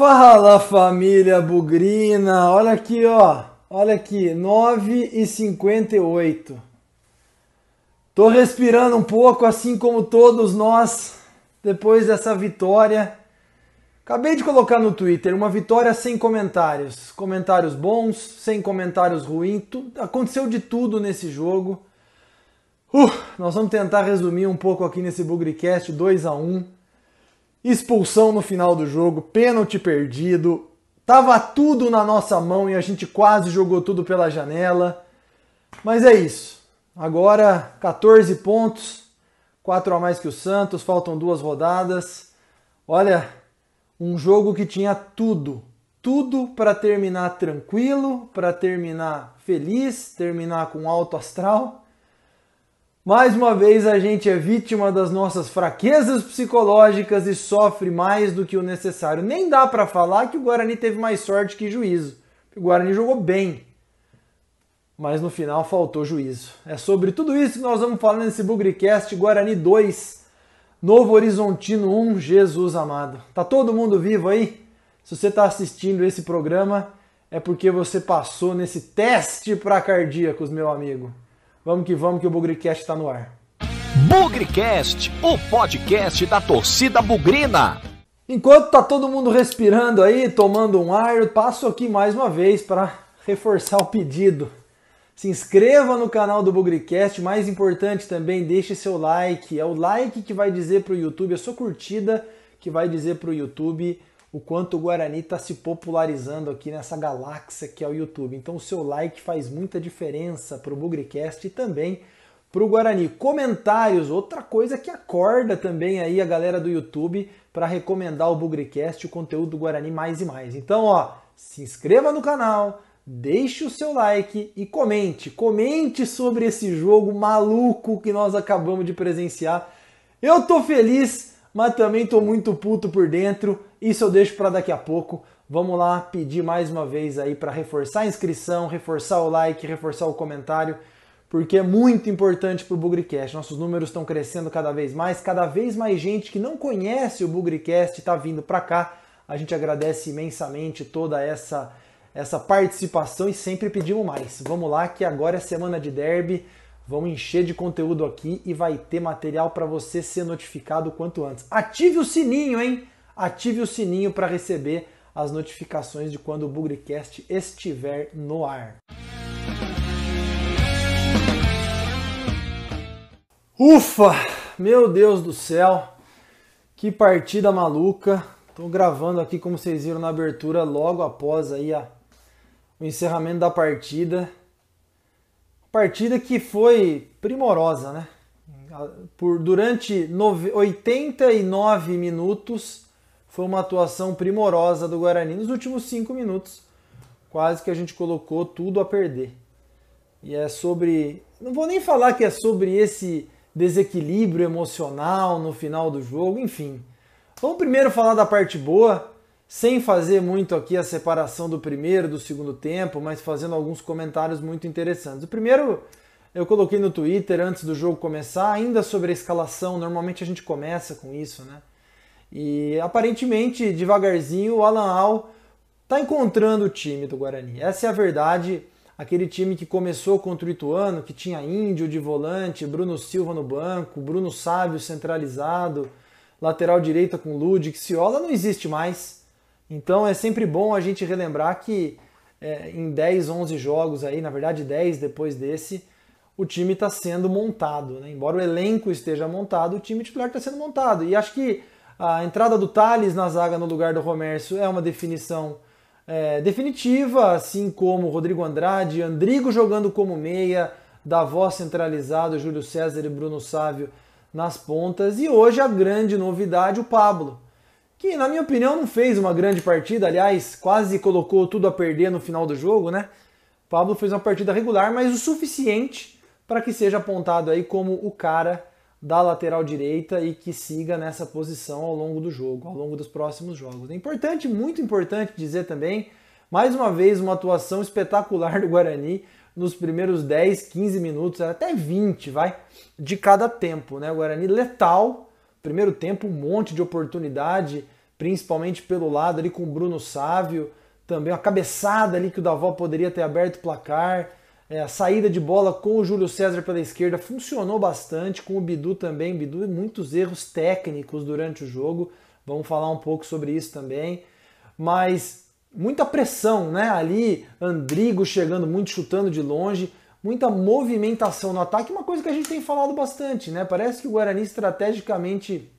Fala família bugrina, olha aqui ó, olha aqui, 9 e 58 Tô respirando um pouco assim como todos nós depois dessa vitória. Acabei de colocar no Twitter uma vitória sem comentários, comentários bons, sem comentários ruins, aconteceu de tudo nesse jogo. Uh, nós vamos tentar resumir um pouco aqui nesse Bugrecast 2 a 1 expulsão no final do jogo, pênalti perdido, tava tudo na nossa mão e a gente quase jogou tudo pela janela. Mas é isso. Agora 14 pontos, 4 a mais que o Santos, faltam duas rodadas. Olha, um jogo que tinha tudo, tudo para terminar tranquilo, para terminar feliz, terminar com alto astral. Mais uma vez a gente é vítima das nossas fraquezas psicológicas e sofre mais do que o necessário. Nem dá para falar que o Guarani teve mais sorte que juízo. O Guarani jogou bem, mas no final faltou juízo. É sobre tudo isso que nós vamos falar nesse Bugrecast Guarani 2, Novo Horizontino 1, Jesus amado. Tá todo mundo vivo aí? Se você está assistindo esse programa, é porque você passou nesse teste para cardíacos, meu amigo. Vamos que vamos que o Bugrecast está no ar. Bugrecast, o podcast da torcida bugrina. Enquanto tá todo mundo respirando aí, tomando um ar, eu passo aqui mais uma vez para reforçar o pedido. Se inscreva no canal do Bugrecast, mais importante também, deixe seu like. É o like que vai dizer para o YouTube, a sua curtida que vai dizer para o YouTube o quanto o Guarani está se popularizando aqui nessa galáxia que é o YouTube. Então o seu like faz muita diferença para o Bugrecast e também para o Guarani. Comentários, outra coisa que acorda também aí a galera do YouTube para recomendar o Bugrecast, o conteúdo do Guarani mais e mais. Então, ó, se inscreva no canal, deixe o seu like e comente. Comente sobre esse jogo maluco que nós acabamos de presenciar. Eu tô feliz, mas também tô muito puto por dentro isso eu deixo para daqui a pouco. Vamos lá pedir mais uma vez aí para reforçar a inscrição, reforçar o like, reforçar o comentário, porque é muito importante para o Bugrecast. Nossos números estão crescendo cada vez mais, cada vez mais gente que não conhece o Bugrecast está vindo para cá. A gente agradece imensamente toda essa essa participação e sempre pedimos mais. Vamos lá que agora é semana de derby. Vamos encher de conteúdo aqui e vai ter material para você ser notificado quanto antes. Ative o sininho, hein? ative o sininho para receber as notificações de quando o Bugrecast estiver no ar. Ufa! Meu Deus do céu! Que partida maluca! Estou gravando aqui, como vocês viram na abertura, logo após aí a, o encerramento da partida. Partida que foi primorosa, né? Por durante 89 minutos foi uma atuação primorosa do Guarani nos últimos cinco minutos. Quase que a gente colocou tudo a perder. E é sobre. Não vou nem falar que é sobre esse desequilíbrio emocional no final do jogo, enfim. Vamos primeiro falar da parte boa, sem fazer muito aqui a separação do primeiro do segundo tempo, mas fazendo alguns comentários muito interessantes. O primeiro eu coloquei no Twitter antes do jogo começar, ainda sobre a escalação. Normalmente a gente começa com isso, né? E aparentemente, devagarzinho, o Alan Al está encontrando o time do Guarani. Essa é a verdade. Aquele time que começou contra o Ituano, que tinha Índio de volante, Bruno Silva no banco, Bruno Sávio centralizado, lateral direita com Ludic, Ciola, não existe mais. Então é sempre bom a gente relembrar que é, em 10, 11 jogos aí, na verdade 10 depois desse, o time está sendo montado. Né? Embora o elenco esteja montado, o time titular está sendo montado. E acho que a entrada do Thales na zaga no lugar do Romércio é uma definição é, definitiva, assim como Rodrigo Andrade, Andrigo jogando como meia, Davó centralizado, Júlio César e Bruno Sávio nas pontas. E hoje a grande novidade, o Pablo, que na minha opinião não fez uma grande partida, aliás, quase colocou tudo a perder no final do jogo, né? Pablo fez uma partida regular, mas o suficiente para que seja apontado aí como o cara da lateral direita e que siga nessa posição ao longo do jogo, ao longo dos próximos jogos. É importante, muito importante dizer também, mais uma vez, uma atuação espetacular do Guarani nos primeiros 10, 15 minutos, até 20, vai, de cada tempo, né? O Guarani letal, primeiro tempo, um monte de oportunidade, principalmente pelo lado ali com o Bruno Sávio, também uma cabeçada ali que o Davó poderia ter aberto o placar. É, a saída de bola com o Júlio César pela esquerda funcionou bastante, com o Bidu também. Bidu, muitos erros técnicos durante o jogo. Vamos falar um pouco sobre isso também. Mas muita pressão, né? Ali, Andrigo chegando muito, chutando de longe, muita movimentação no ataque, uma coisa que a gente tem falado bastante, né? Parece que o Guarani estrategicamente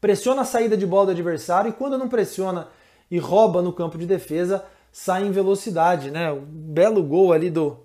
pressiona a saída de bola do adversário e quando não pressiona e rouba no campo de defesa, sai em velocidade, né? Um belo gol ali do,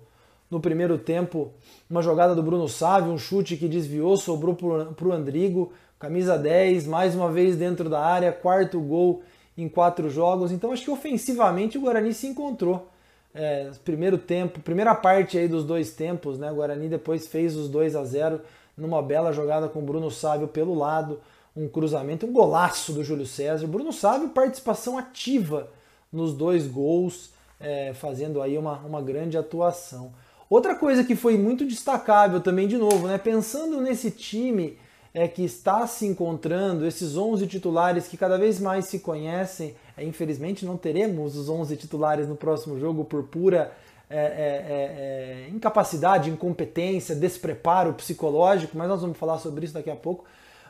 no primeiro tempo, uma jogada do Bruno Sávio, um chute que desviou, sobrou para o Andrigo, camisa 10, mais uma vez dentro da área, quarto gol em quatro jogos. Então acho que ofensivamente o Guarani se encontrou. É, primeiro tempo, primeira parte aí dos dois tempos, né? O Guarani depois fez os 2 a 0 numa bela jogada com o Bruno Sávio pelo lado, um cruzamento, um golaço do Júlio César. Bruno Sávio, participação ativa nos dois gols, é, fazendo aí uma, uma grande atuação. Outra coisa que foi muito destacável também, de novo, né, pensando nesse time é, que está se encontrando, esses 11 titulares que cada vez mais se conhecem, é, infelizmente não teremos os 11 titulares no próximo jogo por pura é, é, é, é, incapacidade, incompetência, despreparo psicológico, mas nós vamos falar sobre isso daqui a pouco.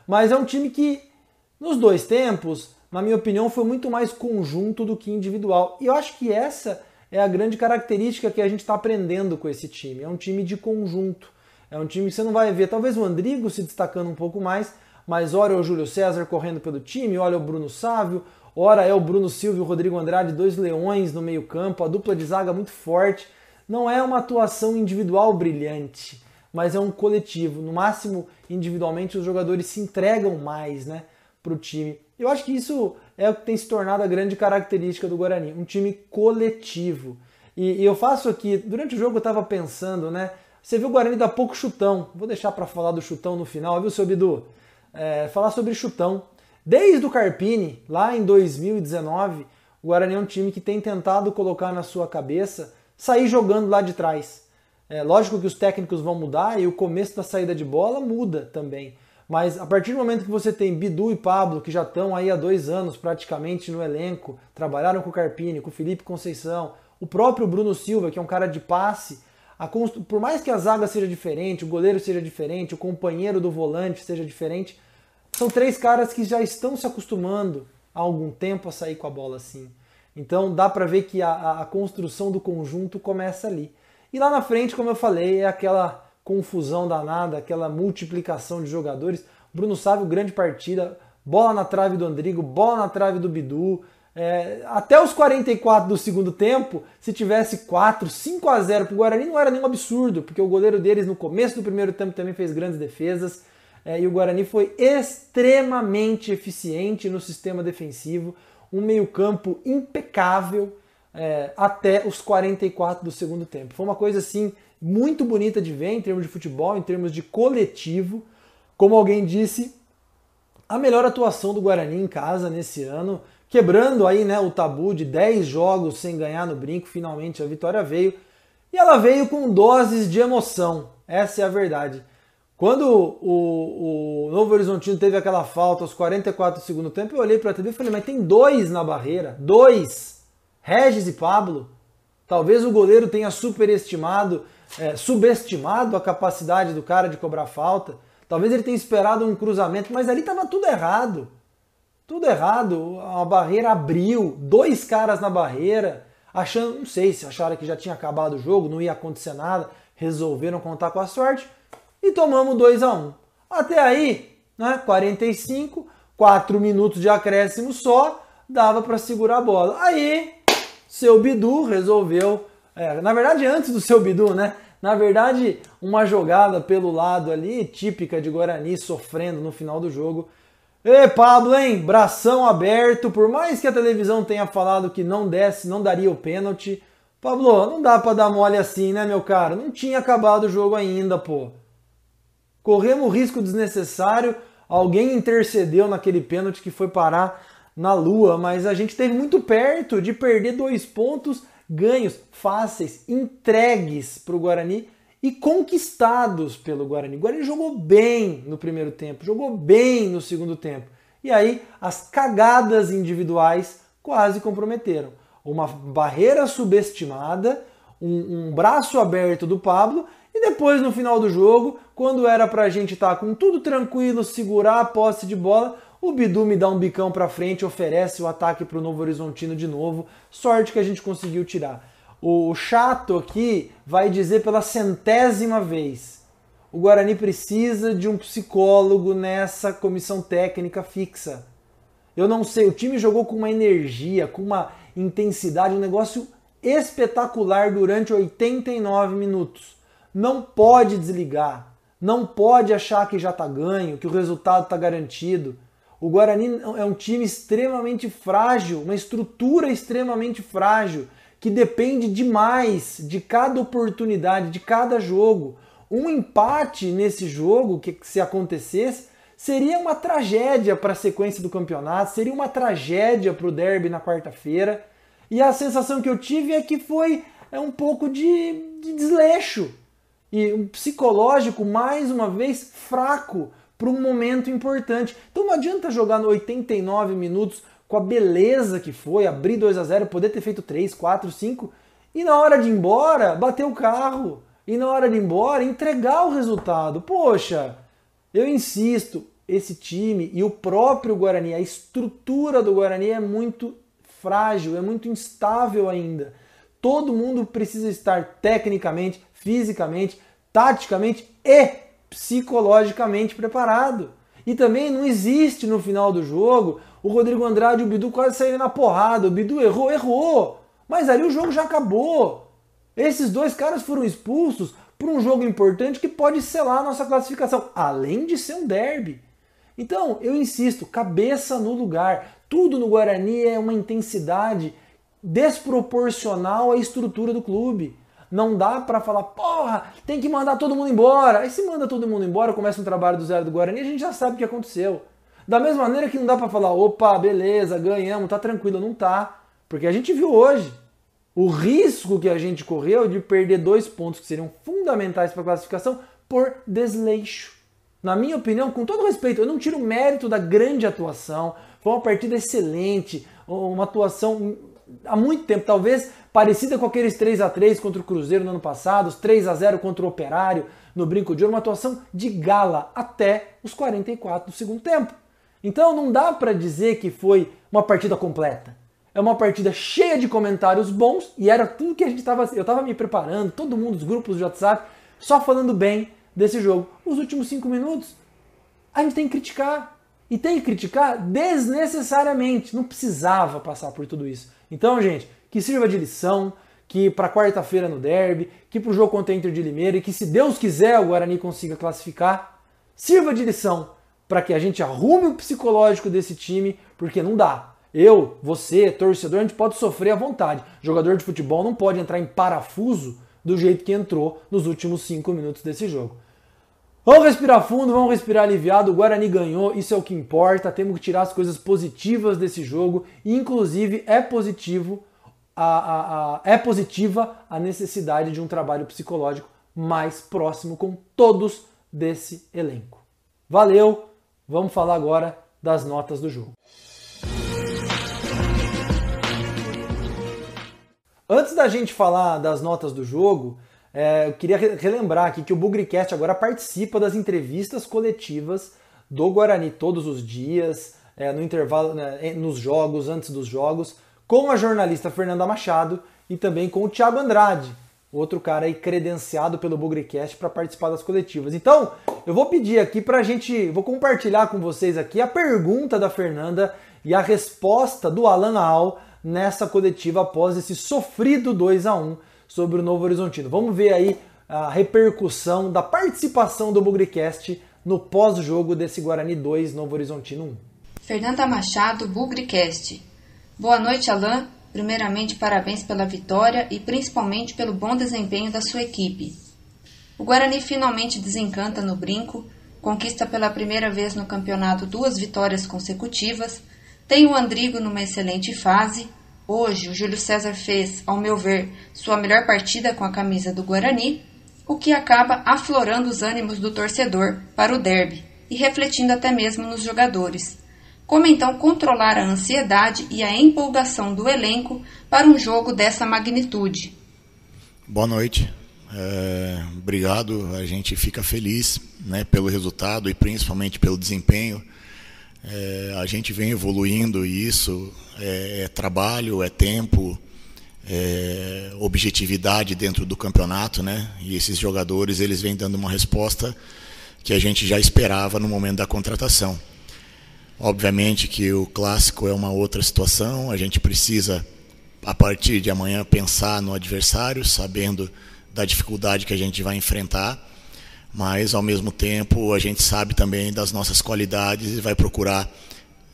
Mas é um time que, nos dois tempos, na minha opinião, foi muito mais conjunto do que individual. E eu acho que essa é a grande característica que a gente está aprendendo com esse time. É um time de conjunto. É um time que você não vai ver, talvez o Andrigo se destacando um pouco mais, mas ora é o Júlio César correndo pelo time, olha é o Bruno Sávio, ora é o Bruno Silva e o Rodrigo Andrade, dois leões no meio-campo, a dupla de zaga muito forte. Não é uma atuação individual brilhante, mas é um coletivo. No máximo, individualmente, os jogadores se entregam mais né, para o time. Eu acho que isso é o que tem se tornado a grande característica do Guarani, um time coletivo. E, e eu faço aqui, durante o jogo eu estava pensando, né? Você viu o Guarani dar pouco chutão. Vou deixar para falar do chutão no final, viu, seu Bidu? É, falar sobre chutão. Desde o Carpini, lá em 2019, o Guarani é um time que tem tentado colocar na sua cabeça sair jogando lá de trás. É lógico que os técnicos vão mudar e o começo da saída de bola muda também. Mas a partir do momento que você tem Bidu e Pablo, que já estão aí há dois anos praticamente no elenco, trabalharam com o Carpini, com o Felipe Conceição, o próprio Bruno Silva, que é um cara de passe, por mais que a zaga seja diferente, o goleiro seja diferente, o companheiro do volante seja diferente, são três caras que já estão se acostumando há algum tempo a sair com a bola assim. Então dá para ver que a, a construção do conjunto começa ali. E lá na frente, como eu falei, é aquela confusão danada, aquela multiplicação de jogadores. Bruno Sávio, grande partida, bola na trave do Andrigo, bola na trave do Bidu. É, até os 44 do segundo tempo, se tivesse 4, 5 a 0 para o Guarani, não era nenhum absurdo, porque o goleiro deles no começo do primeiro tempo também fez grandes defesas. É, e o Guarani foi extremamente eficiente no sistema defensivo, um meio-campo impecável é, até os 44 do segundo tempo. Foi uma coisa assim muito bonita de ver em termos de futebol, em termos de coletivo. Como alguém disse, a melhor atuação do Guarani em casa nesse ano, quebrando aí né, o tabu de 10 jogos sem ganhar no brinco, finalmente a vitória veio. E ela veio com doses de emoção, essa é a verdade. Quando o, o Novo Horizontino teve aquela falta aos 44 do segundo tempo, eu olhei para a TV e falei, mas tem dois na barreira, dois, Regis e Pablo. Talvez o goleiro tenha superestimado é, subestimado a capacidade do cara de cobrar falta. Talvez ele tenha esperado um cruzamento, mas ali estava tudo errado. Tudo errado. A barreira abriu, dois caras na barreira, achando, não sei se acharam que já tinha acabado o jogo, não ia acontecer nada, resolveram contar com a sorte e tomamos 2 a 1 um. Até aí, né, 45, 4 minutos de acréscimo só, dava para segurar a bola. Aí, seu Bidu resolveu é, na verdade, antes do seu Bidu, né? Na verdade, uma jogada pelo lado ali, típica de Guarani, sofrendo no final do jogo. Ê, Pablo, hein? Bração aberto. Por mais que a televisão tenha falado que não desce, não daria o pênalti. Pablo, não dá pra dar mole assim, né, meu cara? Não tinha acabado o jogo ainda, pô. Corremos risco desnecessário. Alguém intercedeu naquele pênalti que foi parar na lua, mas a gente esteve muito perto de perder dois pontos ganhos fáceis, entregues para o Guarani e conquistados pelo Guarani. O Guarani jogou bem no primeiro tempo, jogou bem no segundo tempo. E aí as cagadas individuais quase comprometeram. Uma barreira subestimada, um, um braço aberto do Pablo e depois no final do jogo, quando era pra gente estar tá com tudo tranquilo, segurar a posse de bola, o Bidu me dá um bicão para frente, oferece o ataque para o Novo Horizontino de novo. Sorte que a gente conseguiu tirar. O chato aqui vai dizer pela centésima vez: o Guarani precisa de um psicólogo nessa comissão técnica fixa. Eu não sei, o time jogou com uma energia, com uma intensidade, um negócio espetacular durante 89 minutos. Não pode desligar, não pode achar que já está ganho, que o resultado está garantido. O Guarani é um time extremamente frágil, uma estrutura extremamente frágil, que depende demais de cada oportunidade, de cada jogo. Um empate nesse jogo, que se acontecesse, seria uma tragédia para a sequência do campeonato, seria uma tragédia para o derby na quarta-feira. E a sensação que eu tive é que foi é um pouco de, de desleixo e um psicológico, mais uma vez, fraco para um momento importante. Então não adianta jogar no 89 minutos com a beleza que foi, abrir 2 a 0 poder ter feito 3, 4, 5 e na hora de ir embora, bater o carro. E na hora de ir embora, entregar o resultado. Poxa, eu insisto, esse time e o próprio Guarani, a estrutura do Guarani é muito frágil, é muito instável ainda. Todo mundo precisa estar tecnicamente, fisicamente, taticamente e psicologicamente preparado. E também não existe no final do jogo o Rodrigo Andrade e o Bidu quase saírem na porrada. O Bidu errou, errou. Mas ali o jogo já acabou. Esses dois caras foram expulsos por um jogo importante que pode selar a nossa classificação, além de ser um derby. Então, eu insisto, cabeça no lugar. Tudo no Guarani é uma intensidade desproporcional à estrutura do clube. Não dá para falar, porra, tem que mandar todo mundo embora. Aí se manda todo mundo embora, começa um trabalho do zero do Guarani, a gente já sabe o que aconteceu. Da mesma maneira que não dá para falar, opa, beleza, ganhamos, tá tranquilo. Não tá. Porque a gente viu hoje o risco que a gente correu de perder dois pontos que seriam fundamentais para a classificação por desleixo. Na minha opinião, com todo respeito, eu não tiro mérito da grande atuação. Foi uma partida excelente, uma atuação há muito tempo, talvez parecida com aqueles 3 a 3 contra o Cruzeiro no ano passado, os 3 a 0 contra o Operário no Brinco de Ouro, uma atuação de gala até os 44 do segundo tempo. Então não dá para dizer que foi uma partida completa. É uma partida cheia de comentários bons e era tudo que a gente estava. Eu estava me preparando, todo mundo, os grupos de WhatsApp, só falando bem desse jogo. Os últimos cinco minutos, a gente tem que criticar. E tem que criticar desnecessariamente. Não precisava passar por tudo isso. Então, gente, que sirva de lição, que para quarta-feira no derby, que para o jogo contra a Inter de Limeira e que se Deus quiser o Guarani consiga classificar, sirva de lição para que a gente arrume o psicológico desse time, porque não dá. Eu, você, torcedor, a gente pode sofrer à vontade. Jogador de futebol não pode entrar em parafuso do jeito que entrou nos últimos cinco minutos desse jogo. Vamos respirar fundo, vamos respirar aliviado. O Guarani ganhou, isso é o que importa. Temos que tirar as coisas positivas desse jogo. Inclusive, é positivo a, a, a, é positiva a necessidade de um trabalho psicológico mais próximo com todos desse elenco. Valeu! Vamos falar agora das notas do jogo. Antes da gente falar das notas do jogo, é, eu queria relembrar aqui que o Bugricast agora participa das entrevistas coletivas do Guarani todos os dias, é, no intervalo, né, nos jogos, antes dos jogos, com a jornalista Fernanda Machado e também com o Thiago Andrade, outro cara aí credenciado pelo Bugricast para participar das coletivas. Então, eu vou pedir aqui para a gente, vou compartilhar com vocês aqui a pergunta da Fernanda e a resposta do Alan Al nessa coletiva após esse sofrido 2 a 1 sobre o Novo Horizontino. Vamos ver aí a repercussão da participação do Bugricast no pós-jogo desse Guarani 2 Novo Horizontino 1. Fernanda Machado, Bugricast. Boa noite, Alain. Primeiramente, parabéns pela vitória e principalmente pelo bom desempenho da sua equipe. O Guarani finalmente desencanta no brinco, conquista pela primeira vez no campeonato duas vitórias consecutivas tem o Andrigo numa excelente fase. Hoje, o Júlio César fez, ao meu ver, sua melhor partida com a camisa do Guarani, o que acaba aflorando os ânimos do torcedor para o derby e refletindo até mesmo nos jogadores. Como então controlar a ansiedade e a empolgação do elenco para um jogo dessa magnitude? Boa noite. É, obrigado. A gente fica feliz né, pelo resultado e principalmente pelo desempenho. É, a gente vem evoluindo e isso é, é trabalho, é tempo, é objetividade dentro do campeonato, né? E esses jogadores eles vêm dando uma resposta que a gente já esperava no momento da contratação. Obviamente que o clássico é uma outra situação, a gente precisa a partir de amanhã pensar no adversário, sabendo da dificuldade que a gente vai enfrentar, mas ao mesmo tempo a gente sabe também das nossas qualidades e vai procurar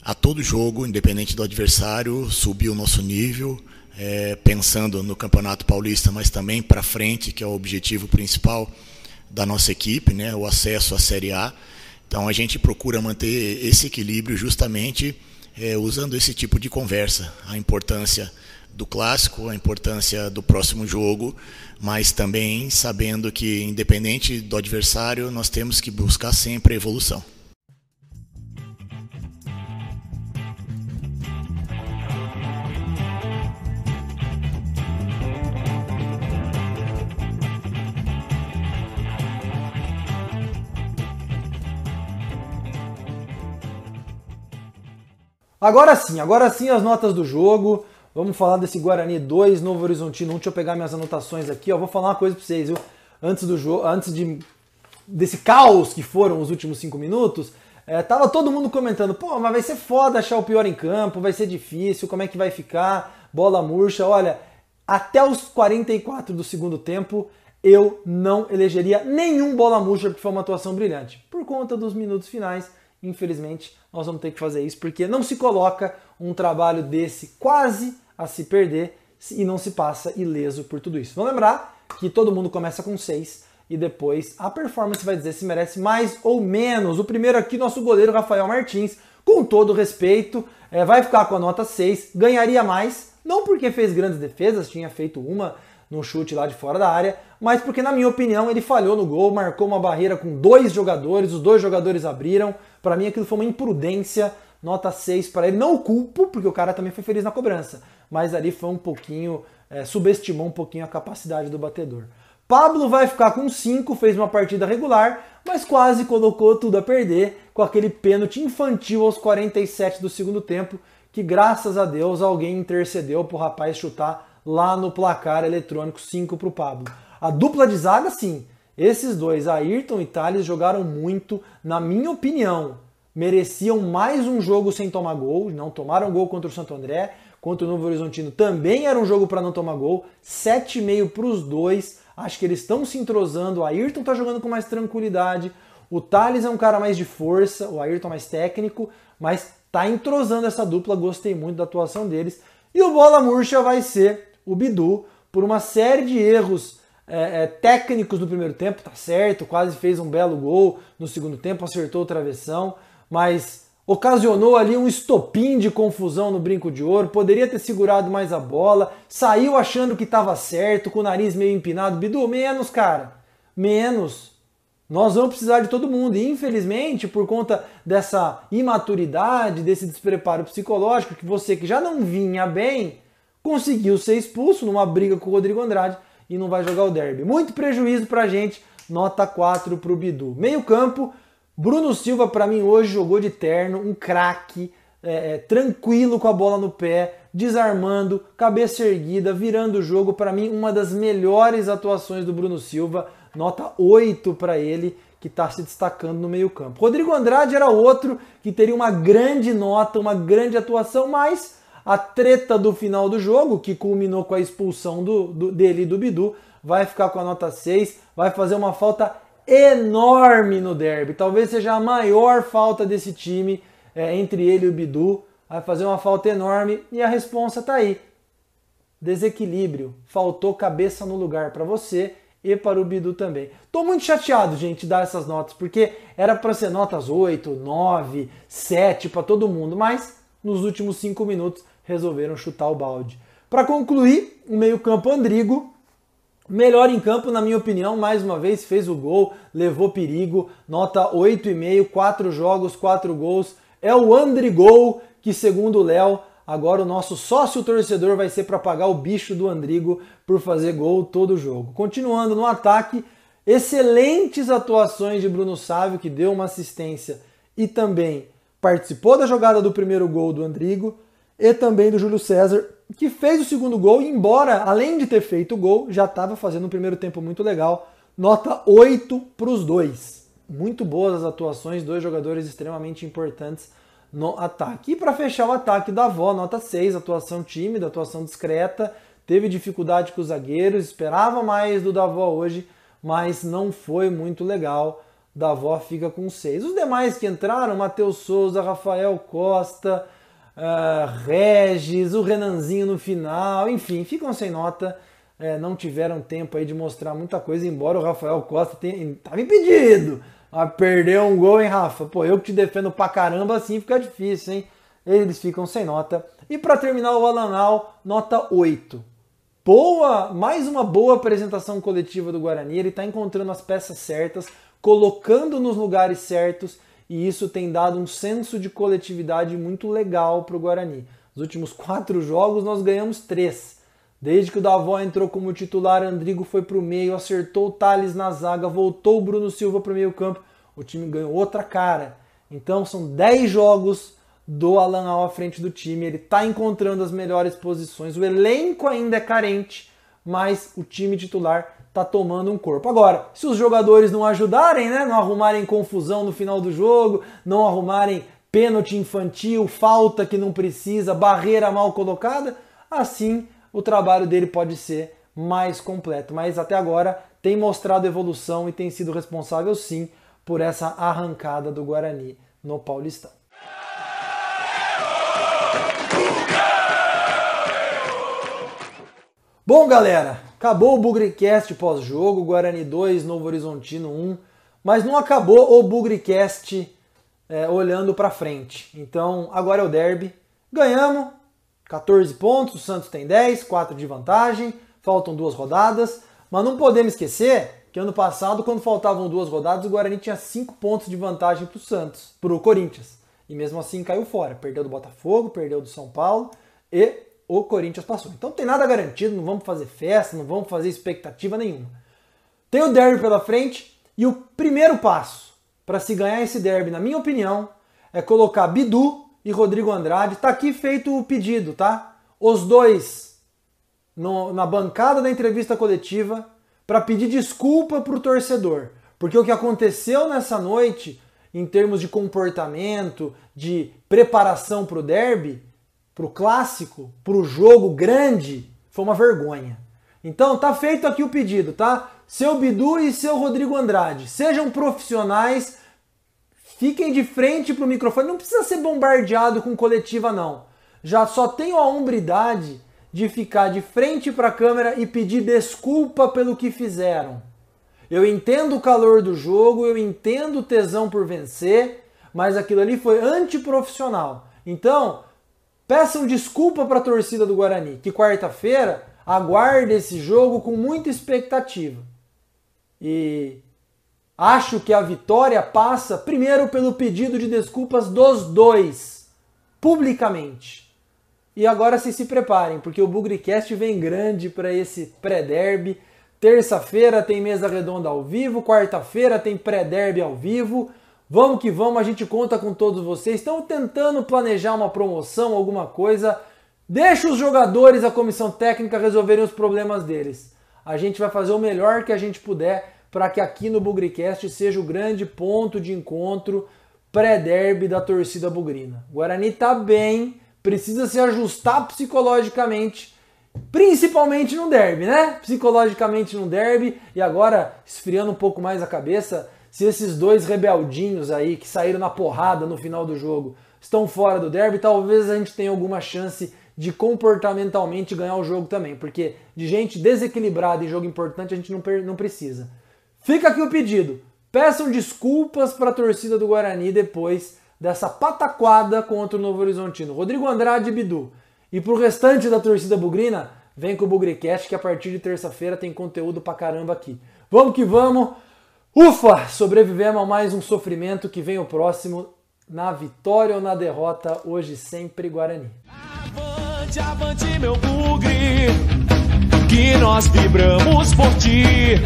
a todo jogo, independente do adversário, subir o nosso nível, é, pensando no Campeonato Paulista, mas também para frente, que é o objetivo principal da nossa equipe, né, o acesso à Série A. Então a gente procura manter esse equilíbrio justamente é, usando esse tipo de conversa, a importância do clássico, a importância do próximo jogo, mas também sabendo que, independente do adversário, nós temos que buscar sempre a evolução. Agora sim, agora sim as notas do jogo. Vamos falar desse Guarani 2, Novo Horizontino 1. Deixa eu pegar minhas anotações aqui. Ó. Vou falar uma coisa para vocês, viu? Antes do jogo, antes de desse caos que foram os últimos cinco minutos, é, tava todo mundo comentando, pô, mas vai ser foda achar o pior em campo, vai ser difícil, como é que vai ficar, bola murcha. Olha, até os 44 do segundo tempo, eu não elegeria nenhum bola murcha porque foi uma atuação brilhante. Por conta dos minutos finais, infelizmente, nós vamos ter que fazer isso porque não se coloca um trabalho desse quase a se perder e não se passa ileso por tudo isso. Vamos lembrar que todo mundo começa com 6 e depois a performance vai dizer se merece mais ou menos. O primeiro aqui, nosso goleiro Rafael Martins, com todo respeito, é, vai ficar com a nota 6, ganharia mais, não porque fez grandes defesas, tinha feito uma no chute lá de fora da área, mas porque, na minha opinião, ele falhou no gol, marcou uma barreira com dois jogadores, os dois jogadores abriram. Para mim, aquilo foi uma imprudência nota 6 para ele. Não o culpo, porque o cara também foi feliz na cobrança, mas ali foi um pouquinho, é, subestimou um pouquinho a capacidade do batedor. Pablo vai ficar com 5, fez uma partida regular, mas quase colocou tudo a perder com aquele pênalti infantil aos 47 do segundo tempo, que graças a Deus alguém intercedeu para o rapaz chutar lá no placar eletrônico 5 para o Pablo. A dupla de zaga, sim. Esses dois, Ayrton e Thales, jogaram muito, na minha opinião mereciam mais um jogo sem tomar gol, não tomaram gol contra o Santo André, contra o Novo Horizontino também era um jogo para não tomar gol, 7,5 para os dois, acho que eles estão se entrosando, o Ayrton está jogando com mais tranquilidade, o Thales é um cara mais de força, o Ayrton mais técnico, mas tá entrosando essa dupla, gostei muito da atuação deles, e o Bola Murcha vai ser o Bidu, por uma série de erros é, é, técnicos do primeiro tempo, tá certo, quase fez um belo gol no segundo tempo, acertou o travessão, mas ocasionou ali um estopim de confusão no brinco de ouro, poderia ter segurado mais a bola, saiu achando que estava certo, com o nariz meio empinado. Bidu, menos, cara, menos. Nós vamos precisar de todo mundo. E infelizmente, por conta dessa imaturidade, desse despreparo psicológico, que você que já não vinha bem, conseguiu ser expulso numa briga com o Rodrigo Andrade e não vai jogar o derby. Muito prejuízo pra gente, nota 4 pro Bidu. Meio campo, Bruno Silva, para mim, hoje jogou de terno, um craque, é, é, tranquilo com a bola no pé, desarmando, cabeça erguida, virando o jogo. Para mim, uma das melhores atuações do Bruno Silva, nota 8 para ele, que está se destacando no meio-campo. Rodrigo Andrade era outro que teria uma grande nota, uma grande atuação, mas a treta do final do jogo, que culminou com a expulsão do, do dele e do Bidu, vai ficar com a nota 6, vai fazer uma falta enorme no derby. Talvez seja a maior falta desse time é, entre ele e o Bidu. Vai fazer uma falta enorme e a resposta está aí. Desequilíbrio. Faltou cabeça no lugar para você e para o Bidu também. Tô muito chateado, gente, dar essas notas, porque era para ser notas 8, 9, 7 para todo mundo, mas nos últimos 5 minutos resolveram chutar o balde. Para concluir, o meio-campo Andrigo Melhor em campo, na minha opinião, mais uma vez fez o gol, levou perigo, nota 8,5, 4 jogos, 4 gols, é o Andrigol, que segundo o Léo, agora o nosso sócio torcedor vai ser para pagar o bicho do Andrigo por fazer gol todo jogo. Continuando no ataque, excelentes atuações de Bruno Sávio, que deu uma assistência e também participou da jogada do primeiro gol do Andrigo, e também do Júlio César, que fez o segundo gol, embora, além de ter feito o gol, já estava fazendo um primeiro tempo muito legal. Nota 8 para os dois. Muito boas as atuações, dois jogadores extremamente importantes no ataque. E para fechar o ataque da avó, nota 6, atuação tímida, atuação discreta, teve dificuldade com os zagueiros, esperava mais do Davó hoje, mas não foi muito legal. Davó fica com 6. Os demais que entraram, Matheus Souza, Rafael Costa, uh, Regis, o Renanzinho no final, enfim, ficam sem nota. É, não tiveram tempo aí de mostrar muita coisa, embora o Rafael Costa tenha estava impedido. Ah, perdeu um gol, hein, Rafa? Pô, eu que te defendo pra caramba, assim fica difícil, hein? Eles ficam sem nota. E para terminar o Alanal, nota 8. Boa, mais uma boa apresentação coletiva do Guarani. Ele está encontrando as peças certas, colocando nos lugares certos e isso tem dado um senso de coletividade muito legal para o Guarani. Nos últimos quatro jogos nós ganhamos três. Desde que o Davó entrou como titular, Andrigo foi para o meio, acertou o Thales na zaga, voltou o Bruno Silva para o meio campo, o time ganhou outra cara. Então são dez jogos do Alan Al à frente do time, ele está encontrando as melhores posições, o elenco ainda é carente, mas o time titular tá tomando um corpo. Agora, se os jogadores não ajudarem, né, não arrumarem confusão no final do jogo, não arrumarem pênalti infantil, falta que não precisa, barreira mal colocada, assim o trabalho dele pode ser mais completo. Mas até agora tem mostrado evolução e tem sido responsável sim por essa arrancada do Guarani no Paulistão. Bom, galera, Acabou o Bugrecast pós-jogo, Guarani 2, Novo Horizontino 1, mas não acabou o Bugrecast é, olhando para frente. Então agora é o derby. Ganhamos, 14 pontos, o Santos tem 10, 4 de vantagem, faltam duas rodadas, mas não podemos esquecer que ano passado, quando faltavam duas rodadas, o Guarani tinha 5 pontos de vantagem para o Santos, para o Corinthians. E mesmo assim caiu fora. Perdeu do Botafogo, perdeu do São Paulo e o Corinthians passou. Então não tem nada garantido, não vamos fazer festa, não vamos fazer expectativa nenhuma. Tem o derby pela frente e o primeiro passo para se ganhar esse derby, na minha opinião, é colocar Bidu e Rodrigo Andrade. Tá aqui feito o pedido, tá? Os dois no, na bancada da entrevista coletiva para pedir desculpa para o torcedor, porque o que aconteceu nessa noite, em termos de comportamento, de preparação para o derby, para o clássico, para o jogo grande, foi uma vergonha. Então tá feito aqui o pedido, tá? Seu Bidu e seu Rodrigo Andrade, sejam profissionais, fiquem de frente para o microfone, não precisa ser bombardeado com coletiva não. Já só tenho a hombridade de ficar de frente para a câmera e pedir desculpa pelo que fizeram. Eu entendo o calor do jogo, eu entendo o tesão por vencer, mas aquilo ali foi antiprofissional. Então, Peçam desculpa para a torcida do Guarani, que quarta-feira aguarda esse jogo com muita expectativa. E acho que a vitória passa primeiro pelo pedido de desculpas dos dois, publicamente. E agora se se preparem, porque o Bugricast vem grande para esse pré-derby. Terça-feira tem mesa redonda ao vivo, quarta-feira tem pré-derby ao vivo. Vamos que vamos, a gente conta com todos vocês. Estão tentando planejar uma promoção, alguma coisa. Deixa os jogadores, a comissão técnica resolverem os problemas deles. A gente vai fazer o melhor que a gente puder para que aqui no Bugricast seja o grande ponto de encontro pré-derby da torcida bugrina. O Guarani tá bem, precisa se ajustar psicologicamente, principalmente no derby, né? Psicologicamente no derby e agora esfriando um pouco mais a cabeça, se esses dois rebeldinhos aí que saíram na porrada no final do jogo estão fora do derby, talvez a gente tenha alguma chance de comportamentalmente ganhar o jogo também, porque de gente desequilibrada em jogo importante a gente não, não precisa. Fica aqui o pedido. Peçam desculpas para a torcida do Guarani depois dessa pataquada contra o Novo Horizontino. Rodrigo Andrade e Bidu. E pro restante da torcida bugrina, vem com o Bugricast que a partir de terça-feira tem conteúdo pra caramba aqui. Vamos que vamos! Ufa! Sobrevivemos a mais um sofrimento que vem o próximo na vitória ou na derrota, hoje sempre Guarani. Avante, avante, meu bugre, que nós vibramos por ti,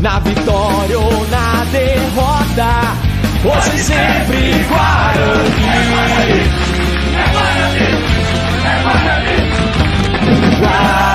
na vitória ou na derrota, hoje sempre Guarani. É Guarani, é Guarani, é Guarani. Guarani.